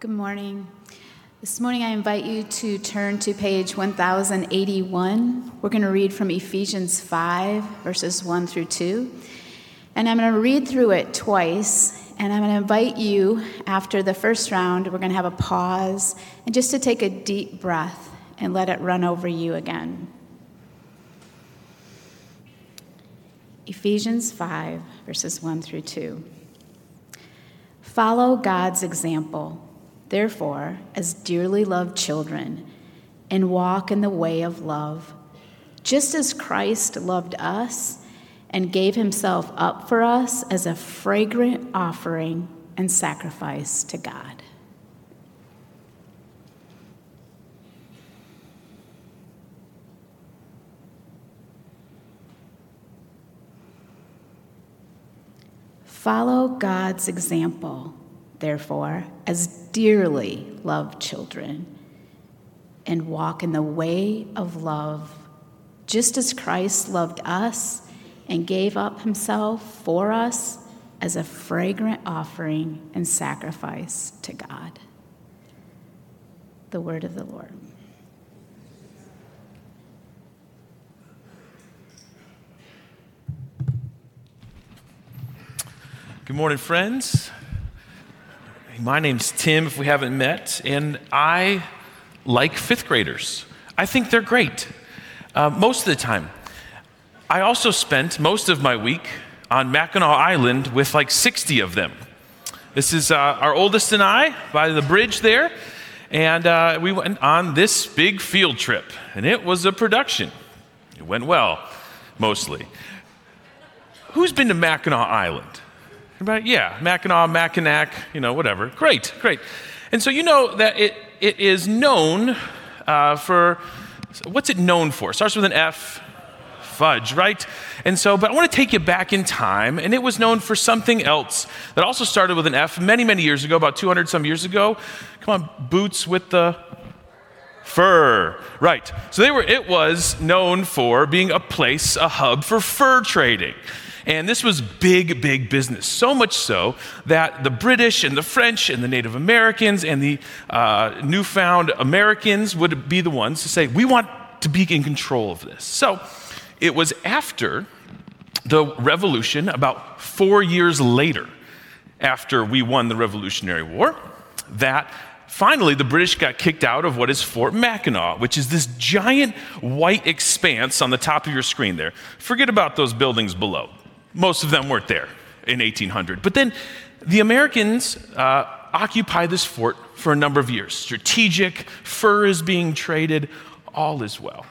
Good morning. This morning I invite you to turn to page 1081. We're going to read from Ephesians 5, verses 1 through 2. And I'm going to read through it twice. And I'm going to invite you, after the first round, we're going to have a pause and just to take a deep breath and let it run over you again. Ephesians 5, verses 1 through 2. Follow God's example Therefore, as dearly loved children, and walk in the way of love, just as Christ loved us and gave himself up for us as a fragrant offering and sacrifice to God. Follow God's example therefore, as dearly loved children, and walk in the way of love, just as Christ loved us and gave up himself for us as a fragrant offering and sacrifice to God. The word of the Lord. Good morning, friends. My name's Tim, if we haven't met, and I like fifth graders. I think they're great uh, most of the time. I also spent most of my week on Mackinac Island with like 60 of them. This is uh, our oldest and I by the bridge there, and uh, we went on this big field trip, and it was a production. It went well, mostly. Who's been to Mackinac Island? Right? Yeah, Mackinac, Mackinac, you know, whatever. Great, great. And so you know that it, it is known uh, for, what's it known for? Starts with an F, fudge, right? And so, but I want to take you back in time, and it was known for something else that also started with an F many, many years ago, about 200 some years ago. Come on, boots with the fur. Right. So they were, it was known for being a place, a hub for fur trading. And this was big, big business. So much so that the British and the French and the Native Americans and the uh, newfound Americans would be the ones to say, we want to be in control of this. So it was after the revolution, about four years later, after we won the Revolutionary War, that finally the British got kicked out of what is Fort Mackinac, which is this giant white expanse on the top of your screen there. Forget about those buildings below. Most of them weren't there in 1800. But then the Americans uh, this fort for a number of years. Strategic, fur is being traded, all is well.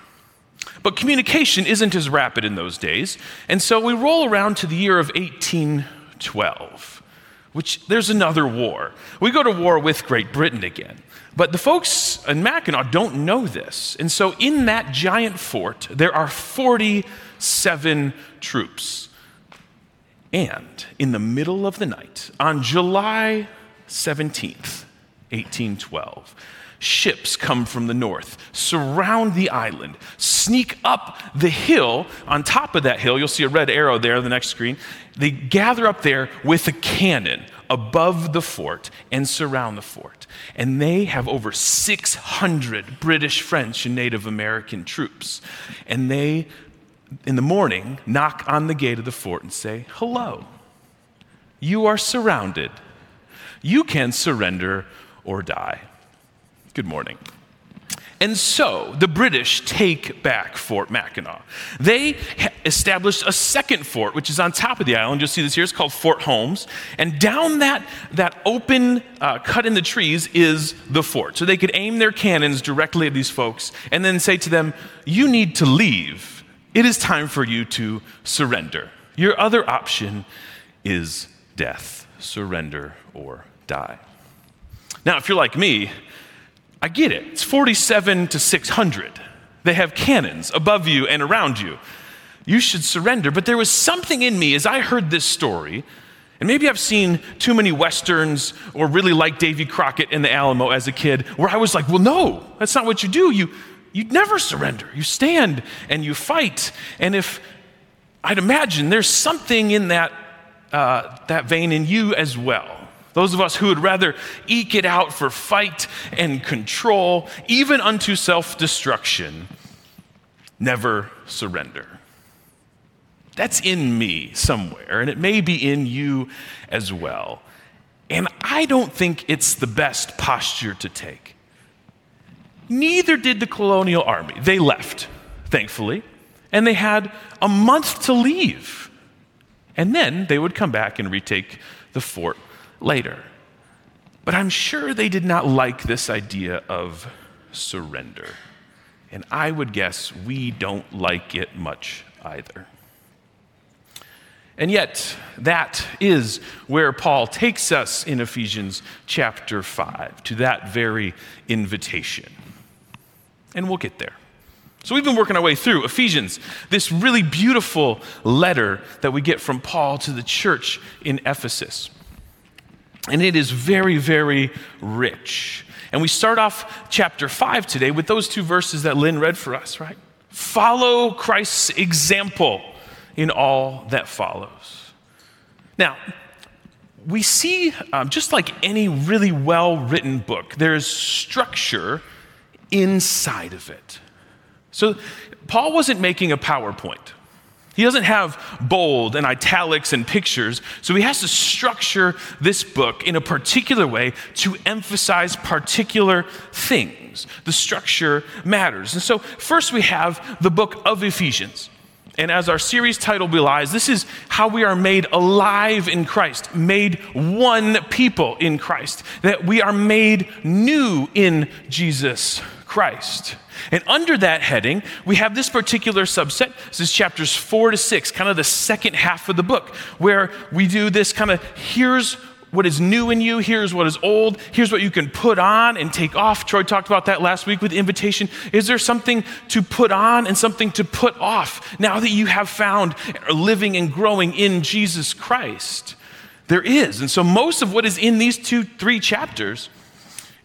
But communication isn't as rapid in those days, and so we roll around to the year of 1812, which there's another war. We go to war with Great Britain again. But the folks in Mackinac don't know this. And so in that giant fort, there are 47 troops. And in the middle of the night, on July 17th, 1812, ships come from the north, surround the island, sneak up the hill. On top of that hill, you'll see a red arrow there on the next screen. They gather up there with a cannon above the fort and surround the fort. And they have over 600 British, French, and Native American troops. And they in the morning, knock on the gate of the fort and say, Hello. You are surrounded. You can surrender or die. Good morning. And so the British take back Fort Mackinac. They established a second fort, which is on top of the island. You'll see this here. It's called Fort Holmes. And down that, that open uh, cut in the trees is the fort. So they could aim their cannons directly at these folks and then say to them, You need to leave it is time for you to surrender. Your other option is death surrender or die. Now, if you're like me, I get it. It's 47 to 600. They have cannons above you and around you. You should surrender. But there was something in me as I heard this story, and maybe I've seen too many westerns or really like Davy Crockett in the Alamo as a kid, where I was like, well, no, that's not what you do. You, you never surrender. You stand and you fight. And if I'd imagine there's something in that, uh, that vein in you as well. Those of us who would rather eke it out for fight and control, even unto self destruction, never surrender. That's in me somewhere, and it may be in you as well. And I don't think it's the best posture to take. Neither did the colonial army. They left, thankfully, and they had a month to leave. And then they would come back and retake the fort later. But I'm sure they did not like this idea of surrender. And I would guess we don't like it much either. And yet, that is where Paul takes us in Ephesians chapter 5, to that very invitation. And we'll get there. So, we've been working our way through Ephesians, this really beautiful letter that we get from Paul to the church in Ephesus. And it is very, very rich. And we start off chapter 5 today with those two verses that Lynn read for us, right? Follow Christ's example in all that follows. Now, we see, um, just like any really well written book, there's structure inside of it. So, Paul wasn't making a PowerPoint. He doesn't have bold and italics and pictures, so he has to structure this book in a particular way to emphasize particular things. The structure matters. And so, first we have the book of Ephesians. And as our series title belies, this is how we are made alive in Christ, made one people in Christ, that we are made new in Jesus Christ. And under that heading, we have this particular subset. This is chapters four to six, kind of the second half of the book, where we do this kind of here's what is new in you. Here's what is old. Here's what you can put on and take off. Troy talked about that last week with invitation. Is there something to put on and something to put off now that you have found living and growing in Jesus Christ? There is. And so most of what is in these two, three chapters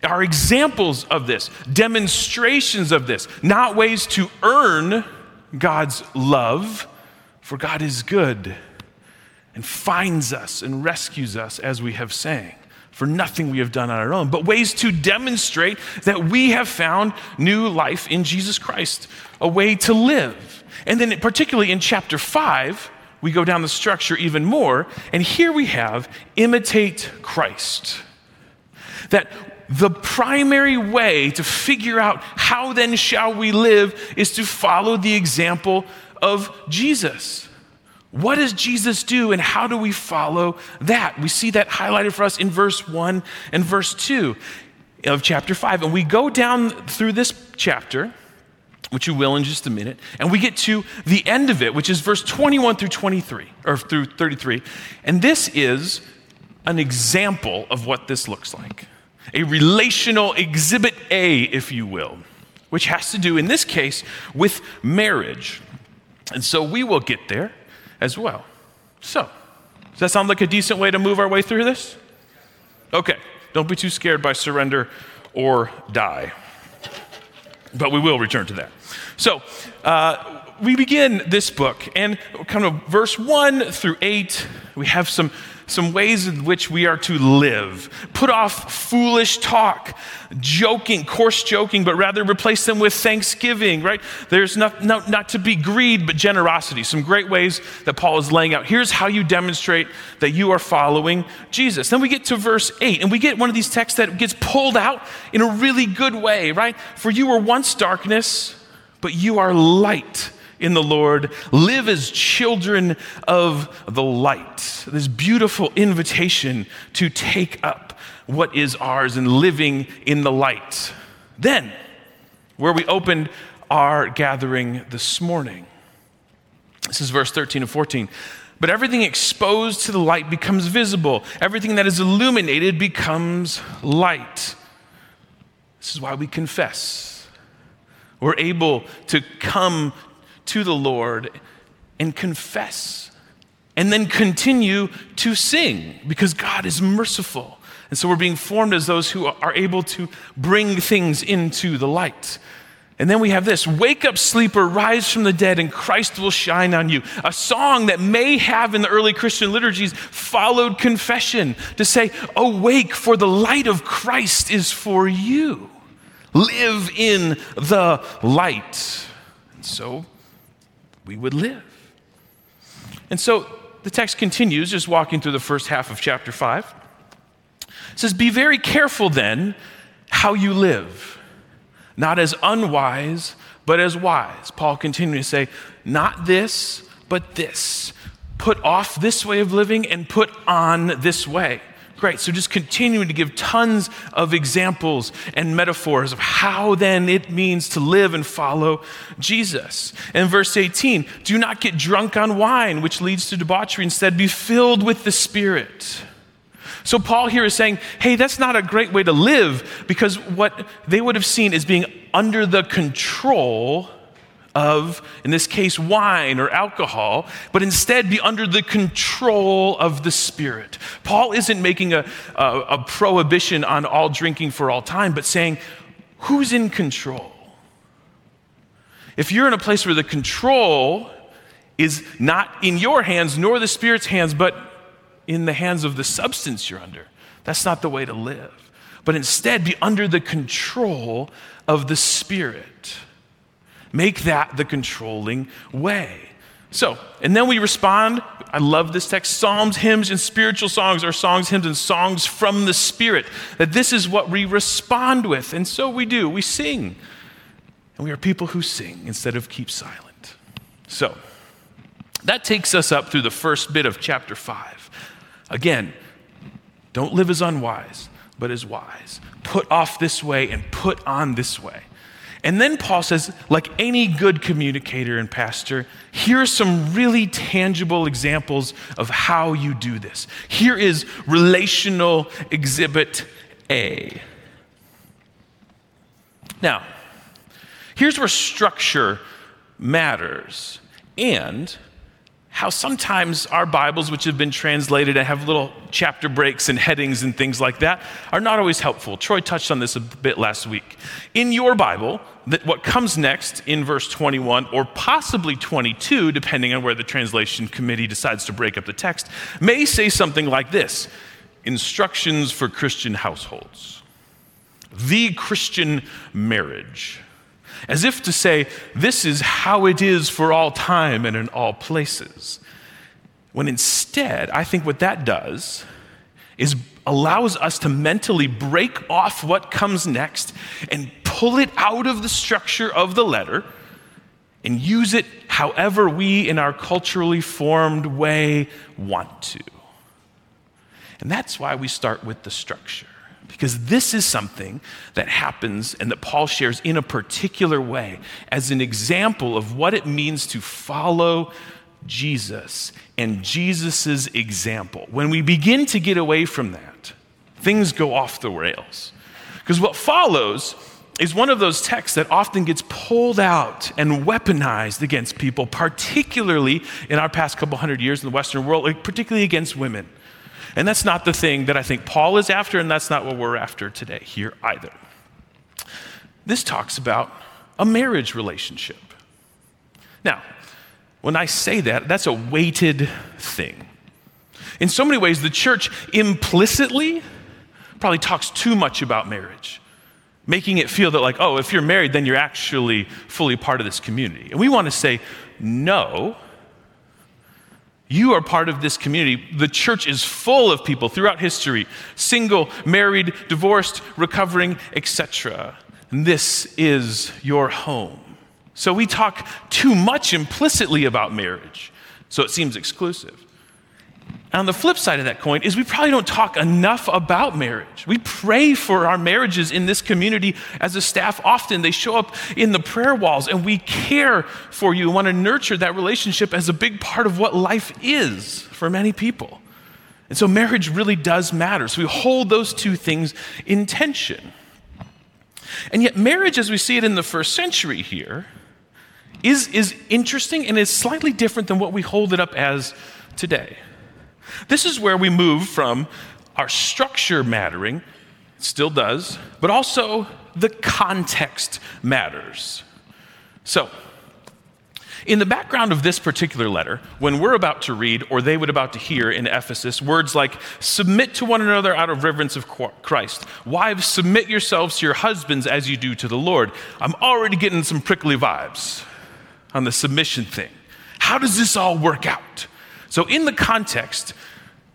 are examples of this, demonstrations of this, not ways to earn God's love, for God is good and finds us and rescues us, as we have sang, for nothing we have done on our own, but ways to demonstrate that we have found new life in Jesus Christ, a way to live. And then, particularly in chapter 5, we go down the structure even more, and here we have imitate Christ. That the primary way to figure out how then shall we live is to follow the example of Jesus. What does Jesus do and how do we follow that? We see that highlighted for us in verse 1 and verse 2 of chapter 5. And we go down through this chapter, which you will in just a minute, and we get to the end of it, which is verse 21 through 23, or through 33. And this is an example of what this looks like a relational exhibit A, if you will, which has to do, in this case, with marriage. And so we will get there as well. So, does that sound like a decent way to move our way through this? Okay, don't be too scared by surrender or die. But we will return to that. So, uh, we begin this book, and kind of verse 1 through 8, we have some some ways in which we are to live. Put off foolish talk, joking, coarse joking, but rather replace them with thanksgiving, right? There's not, not, not to be greed, but generosity. Some great ways that Paul is laying out. Here's how you demonstrate that you are following Jesus. Then we get to verse 8, and we get one of these texts that gets pulled out in a really good way, right? For you were once darkness, but you are light in the Lord, live as children of the light. This beautiful invitation to take up what is ours and living in the light. Then, where we opened our gathering this morning. This is verse 13 and 14. But everything exposed to the light becomes visible. Everything that is illuminated becomes light. This is why we confess. We're able to come to the Lord and confess and then continue to sing because God is merciful. And so we're being formed as those who are able to bring things into the light. And then we have this Wake up, sleeper, rise from the dead, and Christ will shine on you. A song that may have in the early Christian liturgies followed confession to say, Awake, for the light of Christ is for you. Live in the light. And so we would live. And so the text continues, just walking through the first half of chapter 5. It says, Be very careful then how you live not as unwise, but as wise. Paul continues to say, not this, but this. Put off this way of living and put on this way. Great. So just continuing to give tons of examples and metaphors of how then it means to live and follow Jesus. And verse 18, do not get drunk on wine, which leads to debauchery. Instead, be filled with the Spirit so Paul here is saying, hey, that's not a great way to live because what they would have seen is being under the control of, in this case, wine or alcohol, but instead be under the control of the Spirit. Paul isn't making a, a, a prohibition on all drinking for all time, but saying, who's in control? If you're in a place where the control is not in your hands nor the Spirit's hands, but in the hands of the substance you're under. That's not the way to live. But instead, be under the control of the Spirit. Make that the controlling way. So, and then we respond. I love this text. Psalms, hymns, and spiritual songs are songs, hymns, and songs from the Spirit. That this is what we respond with. And so we do. We sing. And we are people who sing instead of keep silent. So, that takes us up through the first bit of chapter 5. Again, don't live as unwise, but as wise. Put off this way and put on this way. And then Paul says, like any good communicator and pastor, here are some really tangible examples of how you do this. Here is relational exhibit A. Now, here's where structure matters. And how sometimes our Bibles, which have been translated and have little chapter breaks and headings and things like that, are not always helpful. Troy touched on this a bit last week. In your Bible, that what comes next in verse 21 or possibly 22, depending on where the translation committee decides to break up the text, may say something like this Instructions for Christian households, the Christian marriage as if to say, this is how it is for all time and in all places. When instead, I think what that does is allows us to mentally break off what comes next and pull it out of the structure of the letter and use it however we, in our culturally formed way, want to. And that's why we start with the structure. Because this is something that happens and that Paul shares in a particular way as an example of what it means to follow Jesus and Jesus' example. When we begin to get away from that, things go off the rails. Because what follows is one of those texts that often gets pulled out and weaponized against people, particularly in our past couple hundred years in the Western world, particularly against women. And that's not the thing that I think Paul is after, and that's not what we're after today here either. This talks about a marriage relationship. Now, when I say that, that's a weighted thing. In so many ways, the church implicitly probably talks too much about marriage, making it feel that, like, oh, if you're married, then you're actually fully part of this community. And we want to say, no, you are part of this community. The church is full of people throughout history single, married, divorced, recovering, etc. This is your home. So we talk too much implicitly about marriage, so it seems exclusive. On the flip side of that coin is we probably don't talk enough about marriage. We pray for our marriages in this community as a staff often. They show up in the prayer walls and we care for you and want to nurture that relationship as a big part of what life is for many people. And so marriage really does matter. So we hold those two things in tension. And yet, marriage, as we see it in the first century here, is, is interesting and is slightly different than what we hold it up as today. This is where we move from our structure mattering, still does, but also the context matters. So, in the background of this particular letter, when we're about to read, or they would about to hear in Ephesus, words like submit to one another out of reverence of Christ, wives, submit yourselves to your husbands as you do to the Lord, I'm already getting some prickly vibes on the submission thing. How does this all work out? So, in the context,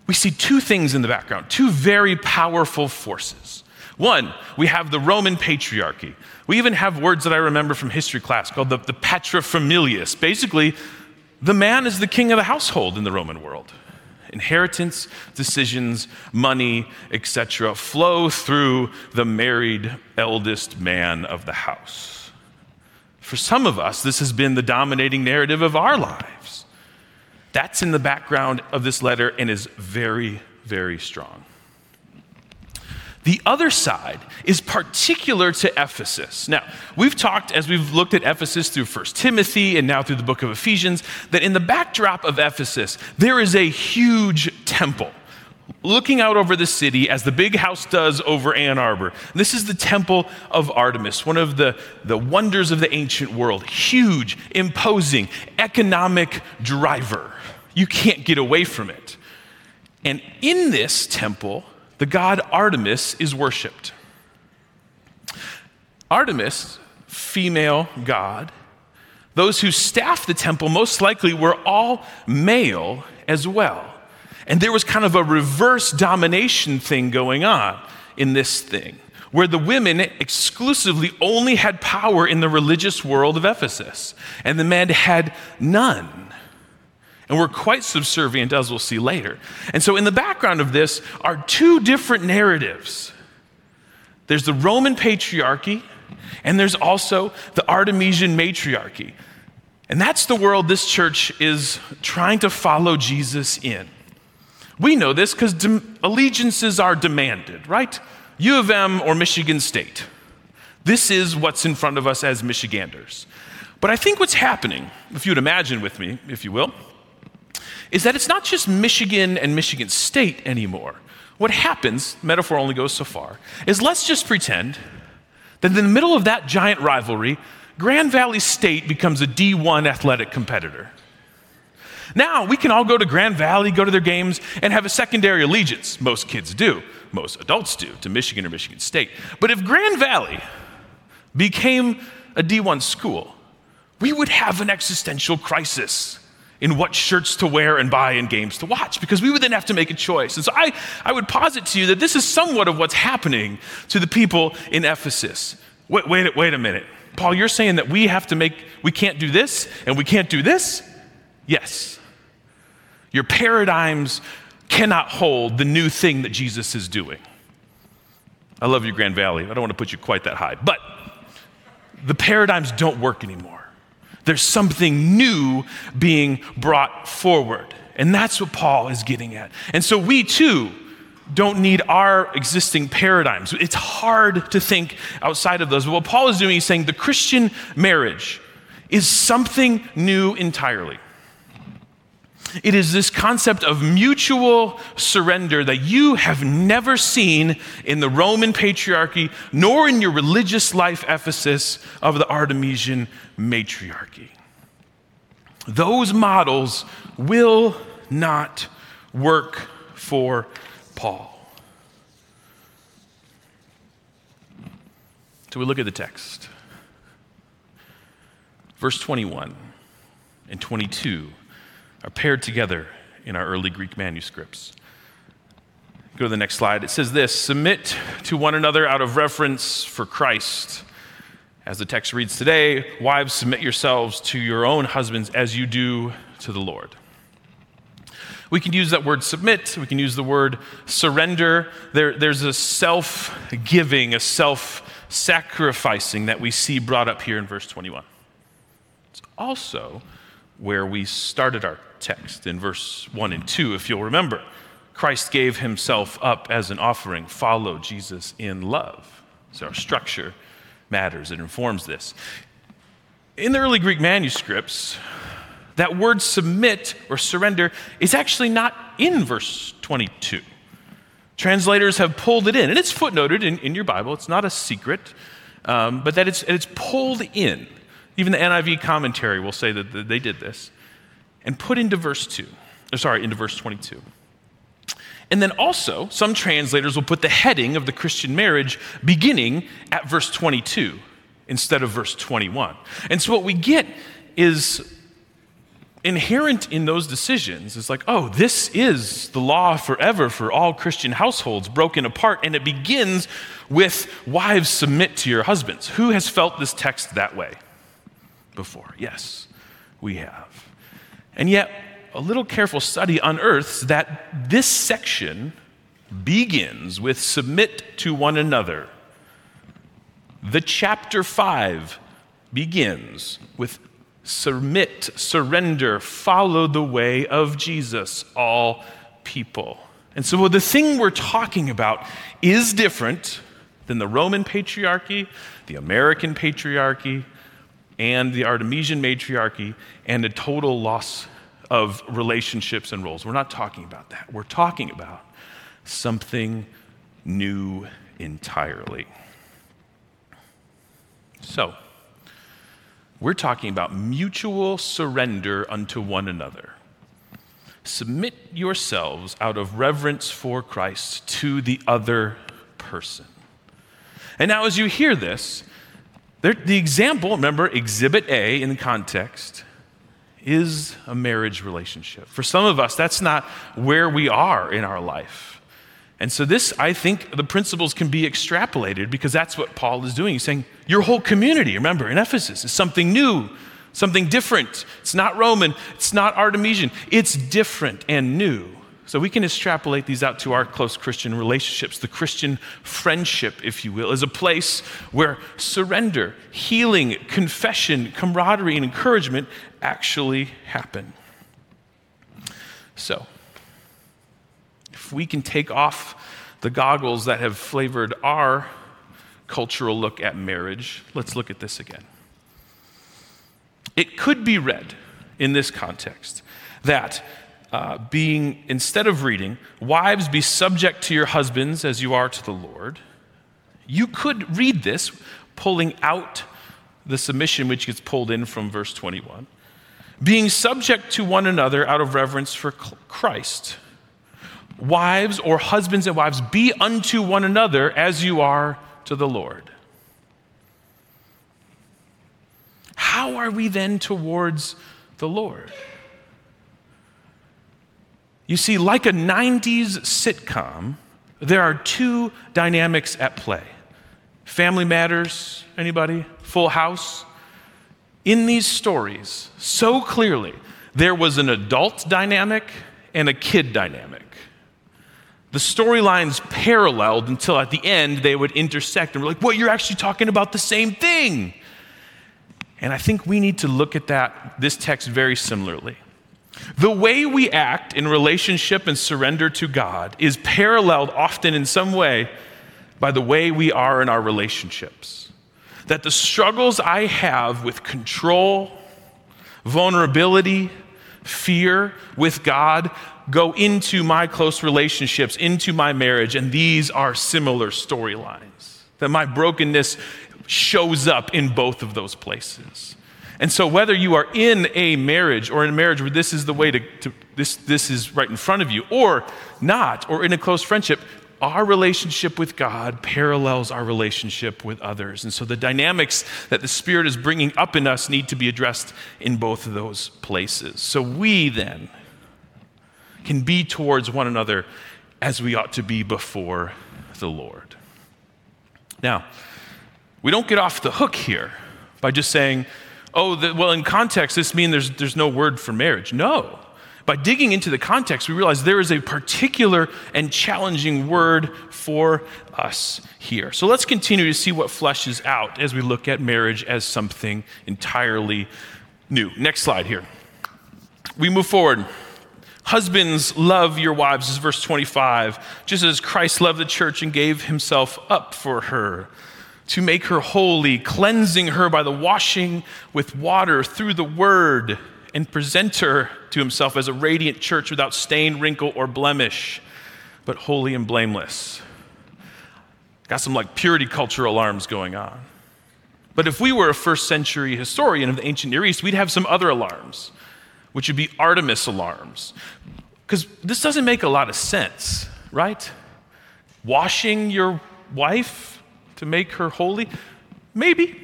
we see two things in the background, two very powerful forces. One, we have the Roman patriarchy. We even have words that I remember from history class called the, the paterfamilias. Basically, the man is the king of the household in the Roman world. Inheritance, decisions, money, etc., flow through the married eldest man of the house. For some of us, this has been the dominating narrative of our lives. That's in the background of this letter and is very, very strong. The other side is particular to Ephesus. Now, we've talked as we've looked at Ephesus through 1 Timothy and now through the book of Ephesians that in the backdrop of Ephesus, there is a huge temple looking out over the city as the big house does over Ann Arbor. This is the temple of Artemis, one of the, the wonders of the ancient world. Huge, imposing, economic driver. You can't get away from it. And in this temple, the god Artemis is worshiped. Artemis, female god, those who staffed the temple most likely were all male as well. And there was kind of a reverse domination thing going on in this thing, where the women exclusively only had power in the religious world of Ephesus, and the men had none. And we're quite subservient, as we'll see later. And so, in the background of this are two different narratives there's the Roman patriarchy, and there's also the Artemisian matriarchy. And that's the world this church is trying to follow Jesus in. We know this because de- allegiances are demanded, right? U of M or Michigan State. This is what's in front of us as Michiganders. But I think what's happening, if you'd imagine with me, if you will, is that it's not just Michigan and Michigan State anymore. What happens, metaphor only goes so far, is let's just pretend that in the middle of that giant rivalry, Grand Valley State becomes a D1 athletic competitor. Now we can all go to Grand Valley, go to their games, and have a secondary allegiance. Most kids do, most adults do, to Michigan or Michigan State. But if Grand Valley became a D1 school, we would have an existential crisis in what shirts to wear and buy and games to watch because we would then have to make a choice. And so I, I would posit to you that this is somewhat of what's happening to the people in Ephesus. Wait, wait, wait a minute. Paul, you're saying that we have to make, we can't do this and we can't do this? Yes. Your paradigms cannot hold the new thing that Jesus is doing. I love you, Grand Valley. I don't want to put you quite that high, but the paradigms don't work anymore. There's something new being brought forward. And that's what Paul is getting at. And so we too don't need our existing paradigms. It's hard to think outside of those. But what Paul is doing is saying the Christian marriage is something new entirely. It is this concept of mutual surrender that you have never seen in the Roman patriarchy, nor in your religious life, Ephesus, of the Artemisian matriarchy. Those models will not work for Paul. So we look at the text. Verse 21 and 22 are paired together in our early Greek manuscripts. Go to the next slide. It says this Submit to one another out of reverence for Christ. As the text reads today, wives, submit yourselves to your own husbands as you do to the Lord. We can use that word submit, we can use the word surrender. There, there's a self giving, a self sacrificing that we see brought up here in verse 21. It's also where we started our text in verse 1 and 2, if you'll remember. Christ gave himself up as an offering. Follow Jesus in love. So our structure matters, it informs this. In the early Greek manuscripts, that word submit or surrender is actually not in verse 22. Translators have pulled it in, and it's footnoted in, in your Bible. It's not a secret, um, but that it's, it's pulled in Even the NIV commentary will say that they did this. And put into verse 2, or sorry, into verse 22. And then also, some translators will put the heading of the Christian marriage beginning at verse 22 instead of verse 21. And so what we get is inherent in those decisions is like, oh, this is the law forever for all Christian households broken apart. And it begins with wives submit to your husbands. Who has felt this text that way before? Yes, we have. And yet, a little careful study unearths that this section begins with submit to one another. The chapter 5 begins with submit, surrender, follow the way of Jesus, all people. And so the thing we're talking about is different than the Roman patriarchy, the American patriarchy, and the Artemian matriarchy, and a total loss of relationships and roles. We're not talking about that. We're talking about something new entirely. So, we're talking about mutual surrender unto one another. Submit yourselves out of reverence for Christ to the other person. And now, as you hear this, the example, remember, exhibit A in context, is a marriage relationship. For some of us, that's not where we are in our life. And so, this, I think, the principles can be extrapolated because that's what Paul is doing. He's saying, Your whole community, remember, in Ephesus, is something new, something different. It's not Roman, it's not Artemian, it's different and new. So, we can extrapolate these out to our close Christian relationships. The Christian friendship, if you will, is a place where surrender, healing, confession, camaraderie, and encouragement actually happen. So, if we can take off the goggles that have flavored our cultural look at marriage, let's look at this again. It could be read in this context that uh, being, instead of reading, wives be subject to your husbands as you are to the Lord, you could read this pulling out the submission which gets pulled in from verse 21, being subject to one another out of reverence for Christ wives or husbands and wives, be unto one another as you are to the Lord. How are we then towards the Lord? You see, like a 90s sitcom, there are two dynamics at play. Family Matters, anybody? Full House? In these stories, so clearly, there was an adult dynamic and a kid dynamic the storylines paralleled until at the end they would intersect and we're like, well, you're actually talking about the same thing. And I think we need to look at that, this text very similarly. The way we act in relationship and surrender to God is paralleled often in some way by the way we are in our relationships. That the struggles I have with control, vulnerability, fear with God go into my close relationships, into my marriage, and these are similar storylines. That my brokenness shows up in both of those places. And so, whether you are in a marriage or in a marriage where this is the way to, to this, this is right in front of you, or not, or in a close friendship, our relationship with God parallels our relationship with others. And so the dynamics that the Spirit is bringing up in us need to be addressed in both of those places. So we then can be towards one another as we ought to be before the Lord. Now, we don't get off the hook here by just saying, oh, the, well, in context, this means there's, there's no word for marriage. No. By digging into the context, we realize there is a particular and challenging word for us here. So let's continue to see what fleshes out as we look at marriage as something entirely new. Next slide here. We move forward. Husbands, love your wives, this is verse 25, just as Christ loved the church and gave himself up for her to make her holy, cleansing her by the washing with water through the word, and present her to himself as a radiant church without stain, wrinkle, or blemish, but holy and blameless. Got some like purity culture alarms going on. But if we were a first century historian of the ancient Near East, we'd have some other alarms, which would be Artemis alarms. Because this doesn't make a lot of sense, right? Washing your wife to make her holy? Maybe.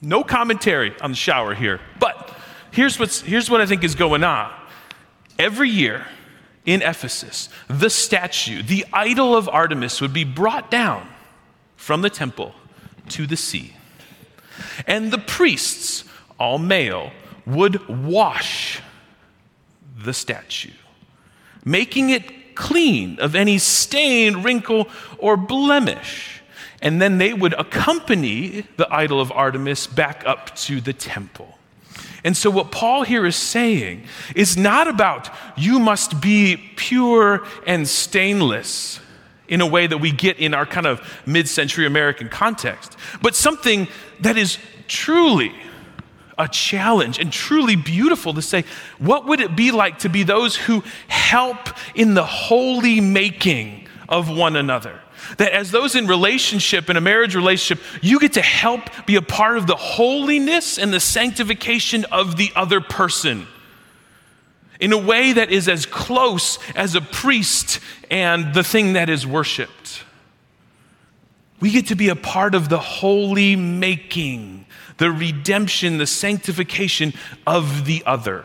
No commentary on the shower here. But here's, what's, here's what I think is going on. Every year in Ephesus, the statue, the idol of Artemis, would be brought down from the temple to the sea. And the priests, all male, would wash the statue, making it clean of any stain, wrinkle, or blemish. And then they would accompany the idol of Artemis back up to the temple. And so, what Paul here is saying is not about you must be pure and stainless in a way that we get in our kind of mid century American context, but something that is truly a challenge and truly beautiful to say, what would it be like to be those who help in the holy making of one another? That as those in relationship, in a marriage relationship, you get to help be a part of the holiness and the sanctification of the other person in a way that is as close as a priest and the thing that is worshiped. We get to be a part of the holy making, the redemption, the sanctification of the other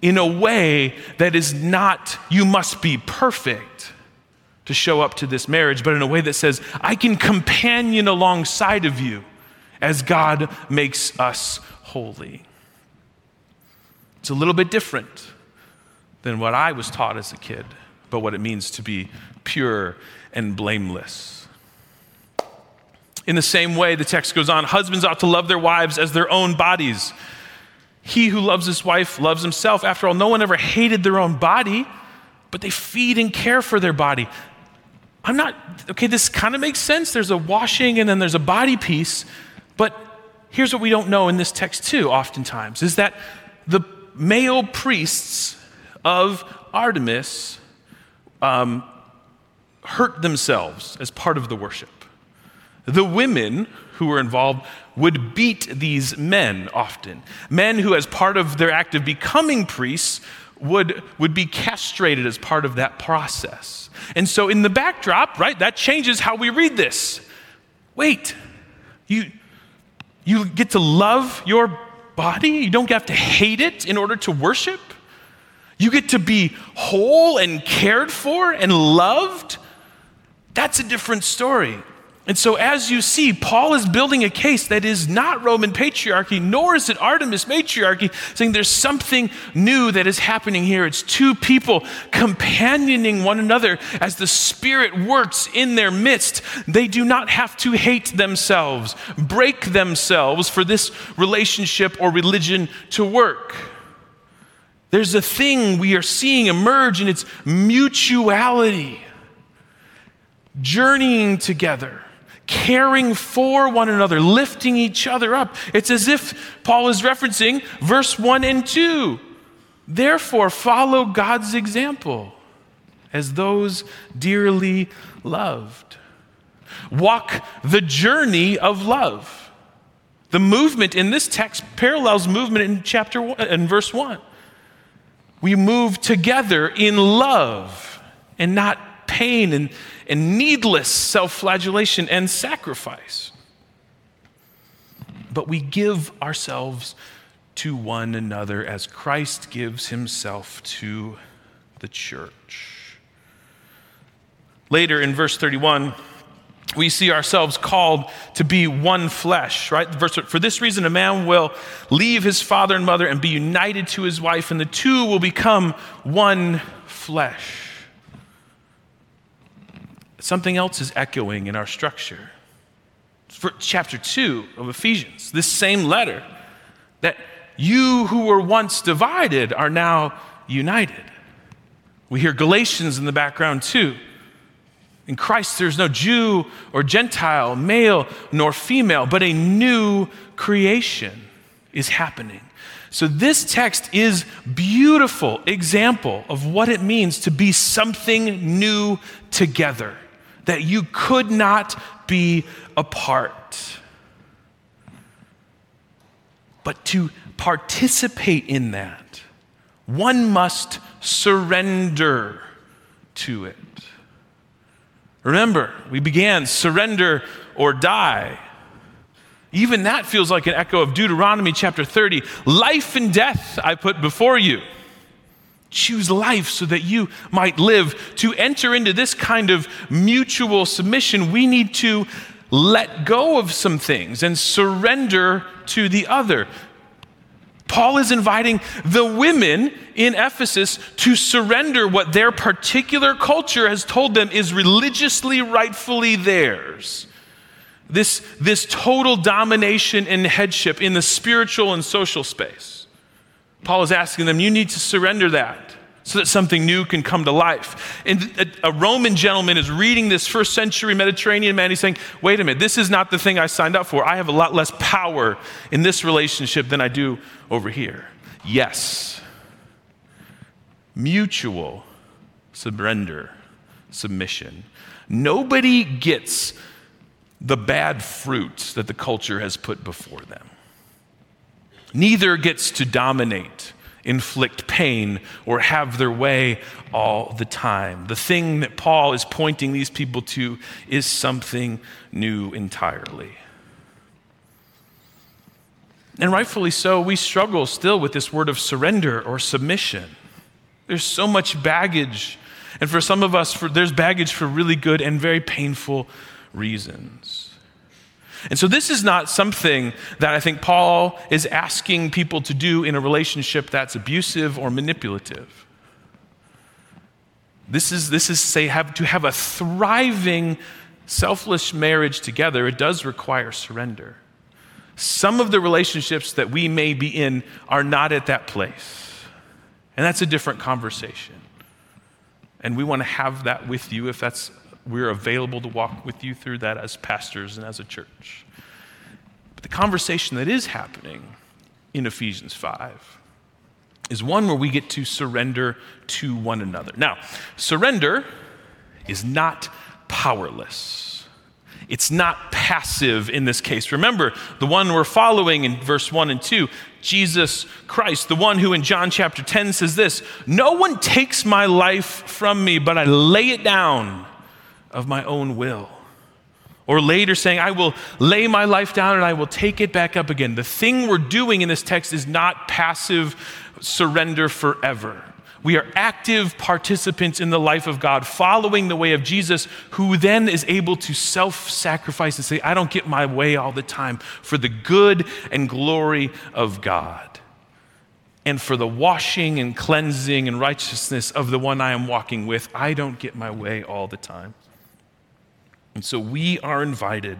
in a way that is not, you must be perfect to show up to this marriage, but in a way that says, I can companion alongside of you as God makes us holy. It's a little bit different than what I was taught as a kid, but what it means to be pure and blameless. In the same way, the text goes on husbands ought to love their wives as their own bodies. He who loves his wife loves himself. After all, no one ever hated their own body, but they feed and care for their body. I'm not, okay, this kind of makes sense. There's a washing and then there's a body piece, but here's what we don't know in this text, too, oftentimes, is that the male priests of Artemis um, hurt themselves as part of the worship. The women who were involved would beat these men often. Men who, as part of their act of becoming priests, would, would be castrated as part of that process. And so, in the backdrop, right, that changes how we read this. Wait, you, you get to love your body. You don't have to hate it in order to worship. You get to be whole and cared for and loved. That's a different story. And so, as you see, Paul is building a case that is not Roman patriarchy, nor is it Artemis matriarchy, saying there's something new that is happening here. It's two people companioning one another as the Spirit works in their midst. They do not have to hate themselves, break themselves for this relationship or religion to work. There's a thing we are seeing emerge, and it's mutuality, journeying together caring for one another, lifting each other up. It's as if Paul is referencing verse 1 and 2. Therefore, follow God's example as those dearly loved. Walk the journey of love. The movement in this text parallels movement in chapter 1 in verse 1. We move together in love and not pain and, and needless self flagellation and sacrifice. But we give ourselves to one another as Christ gives himself to the church. Later in verse 31, we see ourselves called to be one flesh, right? Verse, For this reason, a man will leave his father and mother and be united to his wife, and the two will become one flesh something else is echoing in our structure. For chapter 2 of Ephesians, this same letter, that you who were once divided are now united. We hear Galatians in the background too. In Christ, there's no Jew or Gentile, male nor female, but a new creation is happening. So this text is beautiful example of what it means to be something new together that you could not be apart. But to participate in that, one must surrender to it. Remember, we began surrender or die. Even that feels like an echo of Deuteronomy chapter 30. Life and death I put before you. Choose life so that you might live. To enter into this kind of mutual submission, we need to let go of some things and surrender to the other. Paul is inviting the women in Ephesus to surrender what their particular culture has told them is religiously rightfully theirs. This, this total domination and headship in the spiritual and social space. Paul is asking them, you need to surrender that so that something new can come to life. And a, Roman gentleman is reading this first century Mediterranean man. He's saying, wait a minute, this is not the thing I signed up for. I have a lot less power in this relationship than I do over here. Yes. Mutual surrender, submission. Nobody gets the bad fruits that the culture has put before them. Neither gets to dominate inflict pain or have their way all the time. The thing that Paul is pointing these people to is something new entirely. And rightfully so, we struggle still with this word of surrender or submission. There's so much baggage. And for some of us, for, there's baggage for really good and very painful reasons. And so, this is not something that I think Paul is asking people to do in a relationship that's abusive or manipulative. This is, this is say, have, to have a thriving, selfless marriage together, it does require surrender. Some of the relationships that we may be in are not at that place. And that's a different conversation. And we want to have that with you if that's we're available to walk with you through that as pastors and as a church. But the conversation that is happening in Ephesians 5 is one where we get to surrender to one another. Now, surrender is not powerless. It's not passive in this case. Remember, the one we're following in verse 1 and 2, Jesus Christ, the one who in John chapter 10 says this No one takes my life from me, but I lay it down of my own will. Or later saying, I will lay my life down and I will take it back up again. The thing we're doing in this text is not passive surrender forever. We are active participants in the life of God, following the way of Jesus, who then is able to self sacrifice and say, I don't get my way all the time for the good and glory of God and for the washing and cleansing and righteousness of the one I am walking with. I don't get my way all the time. And so we are invited,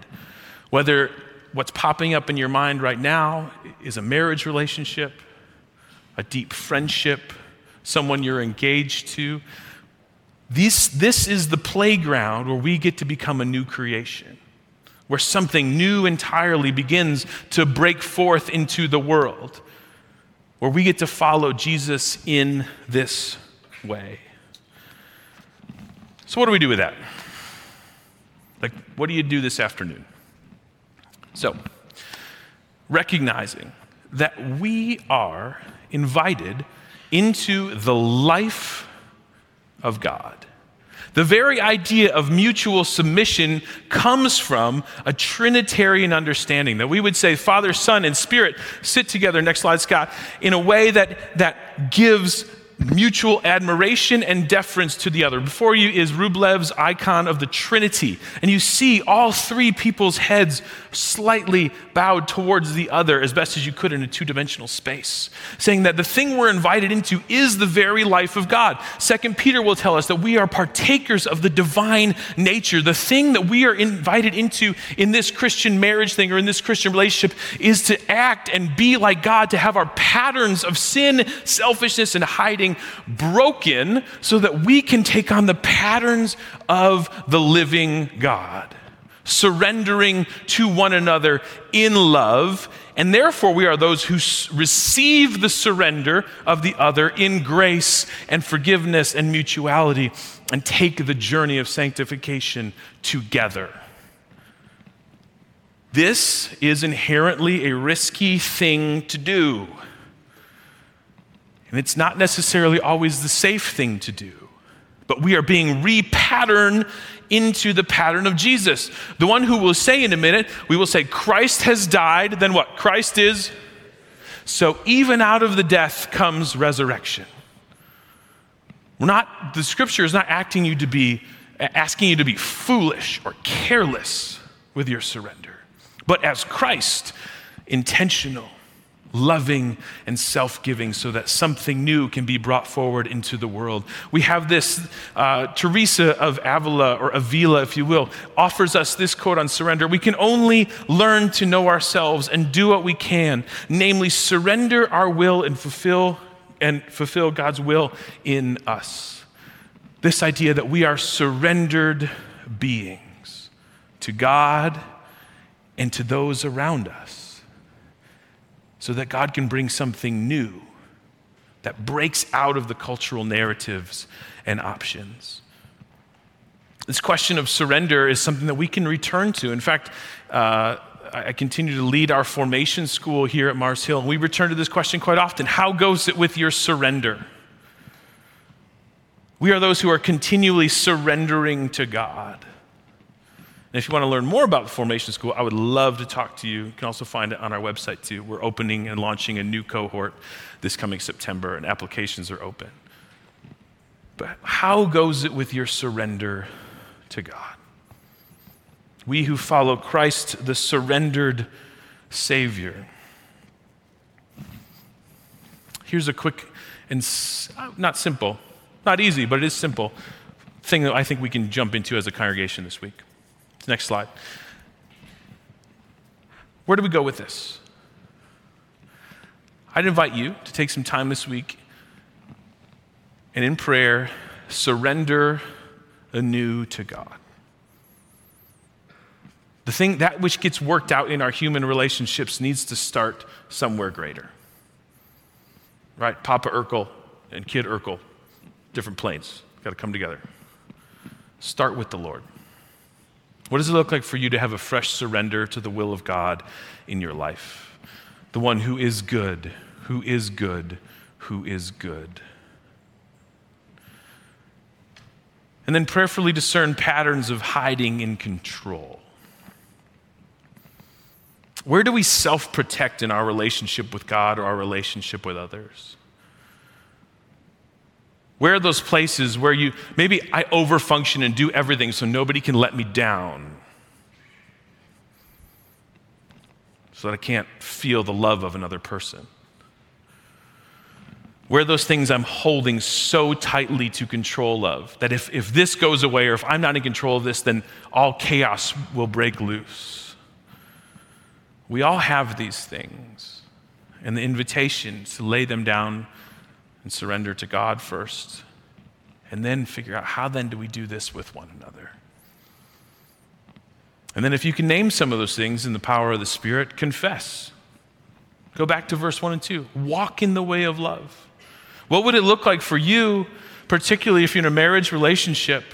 whether what's popping up in your mind right now is a marriage relationship, a deep friendship, someone you're engaged to. This, this is the playground where we get to become a new creation, where something new entirely begins to break forth into the world, where we get to follow Jesus in this way. So, what do we do with that? Like, what do you do this afternoon? So, recognizing that we are invited into the life of God. The very idea of mutual submission comes from a Trinitarian understanding that we would say Father, Son, and Spirit sit together, next slide, Scott, in a way that, that gives mutual admiration and deference to the other. Before you is Rublev's icon of the Trinity, and you see all three people's heads slightly bowed towards the other as best as you could in a two dimensional space, saying that the thing we're invited into is the very life of God. Second Peter will tell us that we are partakers of the divine nature. The thing that we are invited into in this Christian marriage thing or in this Christian relationship is to act and be like God, to have our patterns of sin, selfishness, and hiding broken so that we can take on the patterns of the living God surrendering to one another in love. And therefore, we are those who receive the surrender of the other in grace and forgiveness and mutuality and take the journey of sanctification together. This is inherently a risky thing to do. And it's not necessarily always the safe thing to do. But we are being repatterned into the pattern of Jesus. The one who will say in a minute, we will say, Christ has died, then what? Christ is. So even out of the death comes resurrection. We're not, the scripture is not acting you to be, asking you to be foolish or careless with your surrender, but as Christ, intentional loving and self giving so that something new can be brought forward into the world. We have this, uh, Teresa of Avila, or Avila, if you will, offers us this quote on surrender. We can only learn to know ourselves and do what we can, namely, surrender our will and fulfill. And fulfill God's will in us. This idea that we are surrendered beings to God and to those around us so that God can bring something new that breaks out of the cultural narratives and options. This question of surrender is something that we can return to. In fact, uh, I continue to lead our formation school here at Mars Hill, and we return to this question quite often How goes it with your surrender? We are those who are continually surrendering to God. And if you want to learn more about the Formation School, I would love to talk to you. You can also find it on our website too. We're opening and launching a new cohort this coming September, and applications are open. But how goes it with your surrender to God? We who follow Christ, the surrendered Savior. Here's a quick and not simple, not easy, but it is simple thing that I think we can jump into as a congregation this week. Next slide. Where do we go with this? I'd invite you to take some time this week and in prayer, surrender anew to God. The thing that which gets worked out in our human relationships needs to start somewhere greater. Right? Papa Urkel and Kid Urkel, different planes, got to come together. Start with the Lord. What does it look like for you to have a fresh surrender to the will of God in your life? The one who is good, who is good, who is good. And then prayerfully discern patterns of hiding in control. Where do we self protect in our relationship with God or our relationship with others? Where are those places where you, maybe I overfunction and do everything so nobody can let me down? So that I can't feel the love of another person. Where are those things I'm holding so tightly to control of that if, if this goes away or if I'm not in control of this, then all chaos will break loose. We all have these things. And the invitation to lay them down and surrender to God first. And then figure out how then do we do this with one another? And then if you can name some of those things in the power of the Spirit, confess. Go back to verse 1 and 2. Walk in the way of love. What would it look like for you, particularly if you're in a marriage relationship,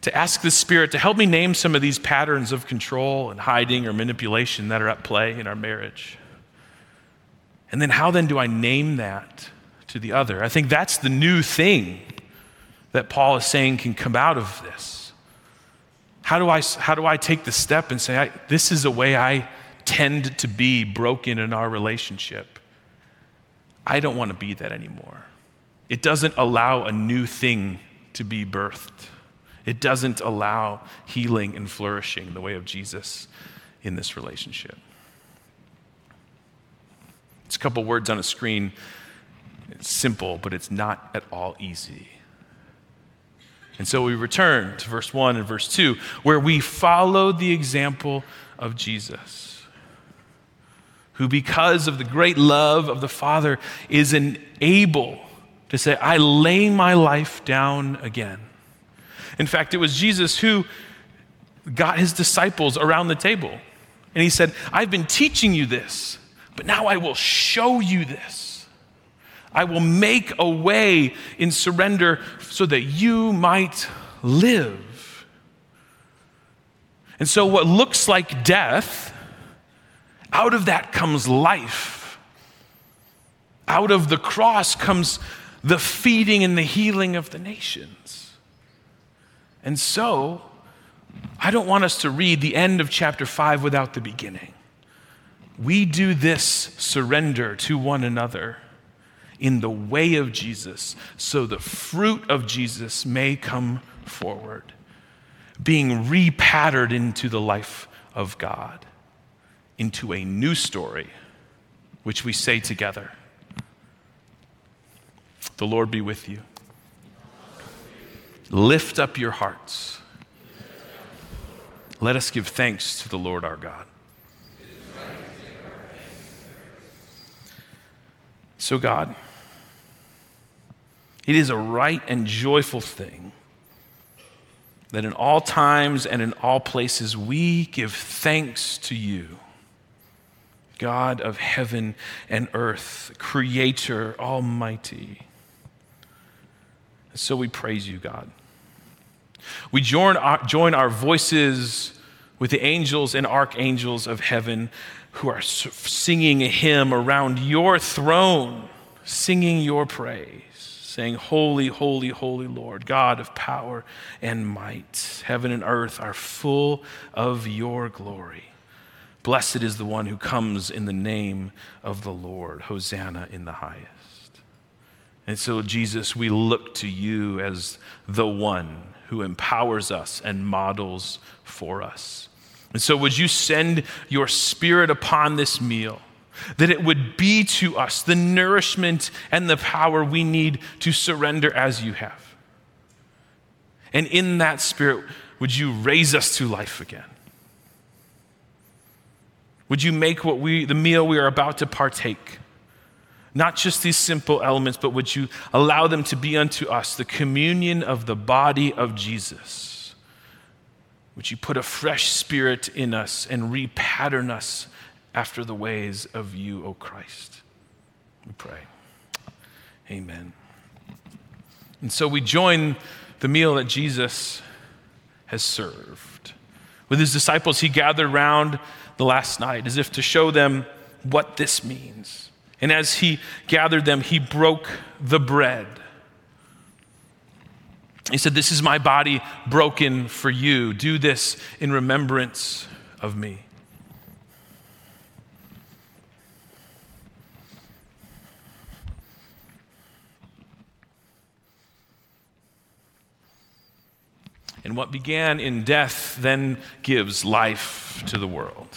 to ask the Spirit to help me name some of these patterns of control and hiding or manipulation that are at play in our marriage? And then how then do I name that to the other? I think that's the new thing that Paul is saying can come out of this. How do I, how do I take the step and say, this is a way I tend to be broken in our relationship? I don't want to be that anymore. It doesn't allow a new thing to be birthed. It doesn't allow healing and flourishing the way of Jesus in this relationship. It's a couple words on a screen. It's simple, but it's not at all easy. And so we return to verse 1 and verse 2, where we follow the example of Jesus, who, because of the great love of the Father, is able to say, I lay my life down again. In fact, it was Jesus who got his disciples around the table. And he said, I've been teaching you this but now I will show you this. I will make a way in surrender so that you might live. And so, what looks like death, out of that comes life. Out of the cross comes the feeding and the healing of the nations. And so, I don't want us to read the end of chapter 5 without the beginning. We do this surrender to one another in the way of Jesus so the fruit of Jesus may come forward, being repatterned into the life of God, into a new story, which we say together. The Lord be with you. Lift up your hearts. Let us give thanks to the Lord our God. So, God, it is a right and joyful thing that in all times and in all places we give thanks to you, God of heaven and earth, Creator Almighty. So we praise you, God. We join our, join our voices with the angels and archangels of heaven who are singing a hymn around your throne, singing your praise, saying, Holy, holy, holy Lord, God of power and might. Heaven and earth are full of your glory. Blessed is the one who comes in the name of the Lord. Hosanna in the highest. And so, Jesus, we look to you as the one who empowers us and models for us. And so, would you send your spirit upon this meal? That it would be to us the nourishment and the power we need to surrender as you have. And in that spirit, would you raise us to life again? Would you make what we, the meal we are about to partake, not just these simple elements, but would you allow them to be unto us the communion of the body of Jesus? Would you put a fresh spirit in us and repattern us after the ways of you, O Christ? We pray. Amen. And so we join the meal that Jesus has served. With his disciples, he gathered round the last night as if to show them what this means. And as he gathered them, he broke the bread he said, This is my body broken for you. Do this in remembrance of me. And what began in death then gives life to the world.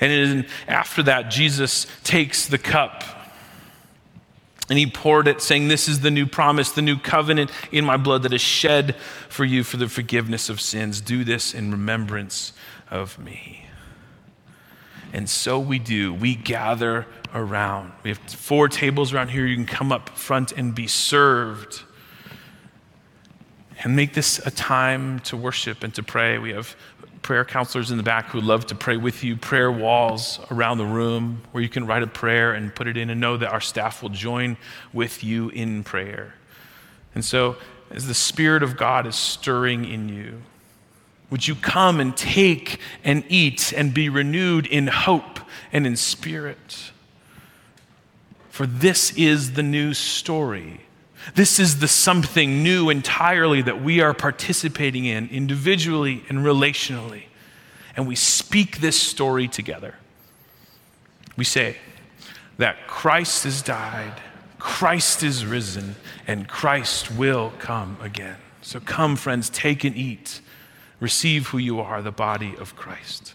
And after that, Jesus takes the cup and he poured it, saying, This is the new promise, the new covenant in my blood that is shed for you for the forgiveness of sins. Do this in remembrance of me. And so we do. We gather around. We have four tables around here. You can come up front and be served. And make this a time to worship and to pray. We have prayer counselors in the back who love to pray with you, prayer walls around the room where you can write a prayer and put it in and know that our staff will join with you in prayer. And so, as the Spirit of God is stirring in you, would you come and take and eat and be renewed in hope and in spirit? For this is the new story this is the something new entirely that we are participating in individually and relationally. And we speak this story together. We say that Christ has died, Christ is risen, and Christ will come again. So come, friends, take and eat. Receive who you are, the body of Christ.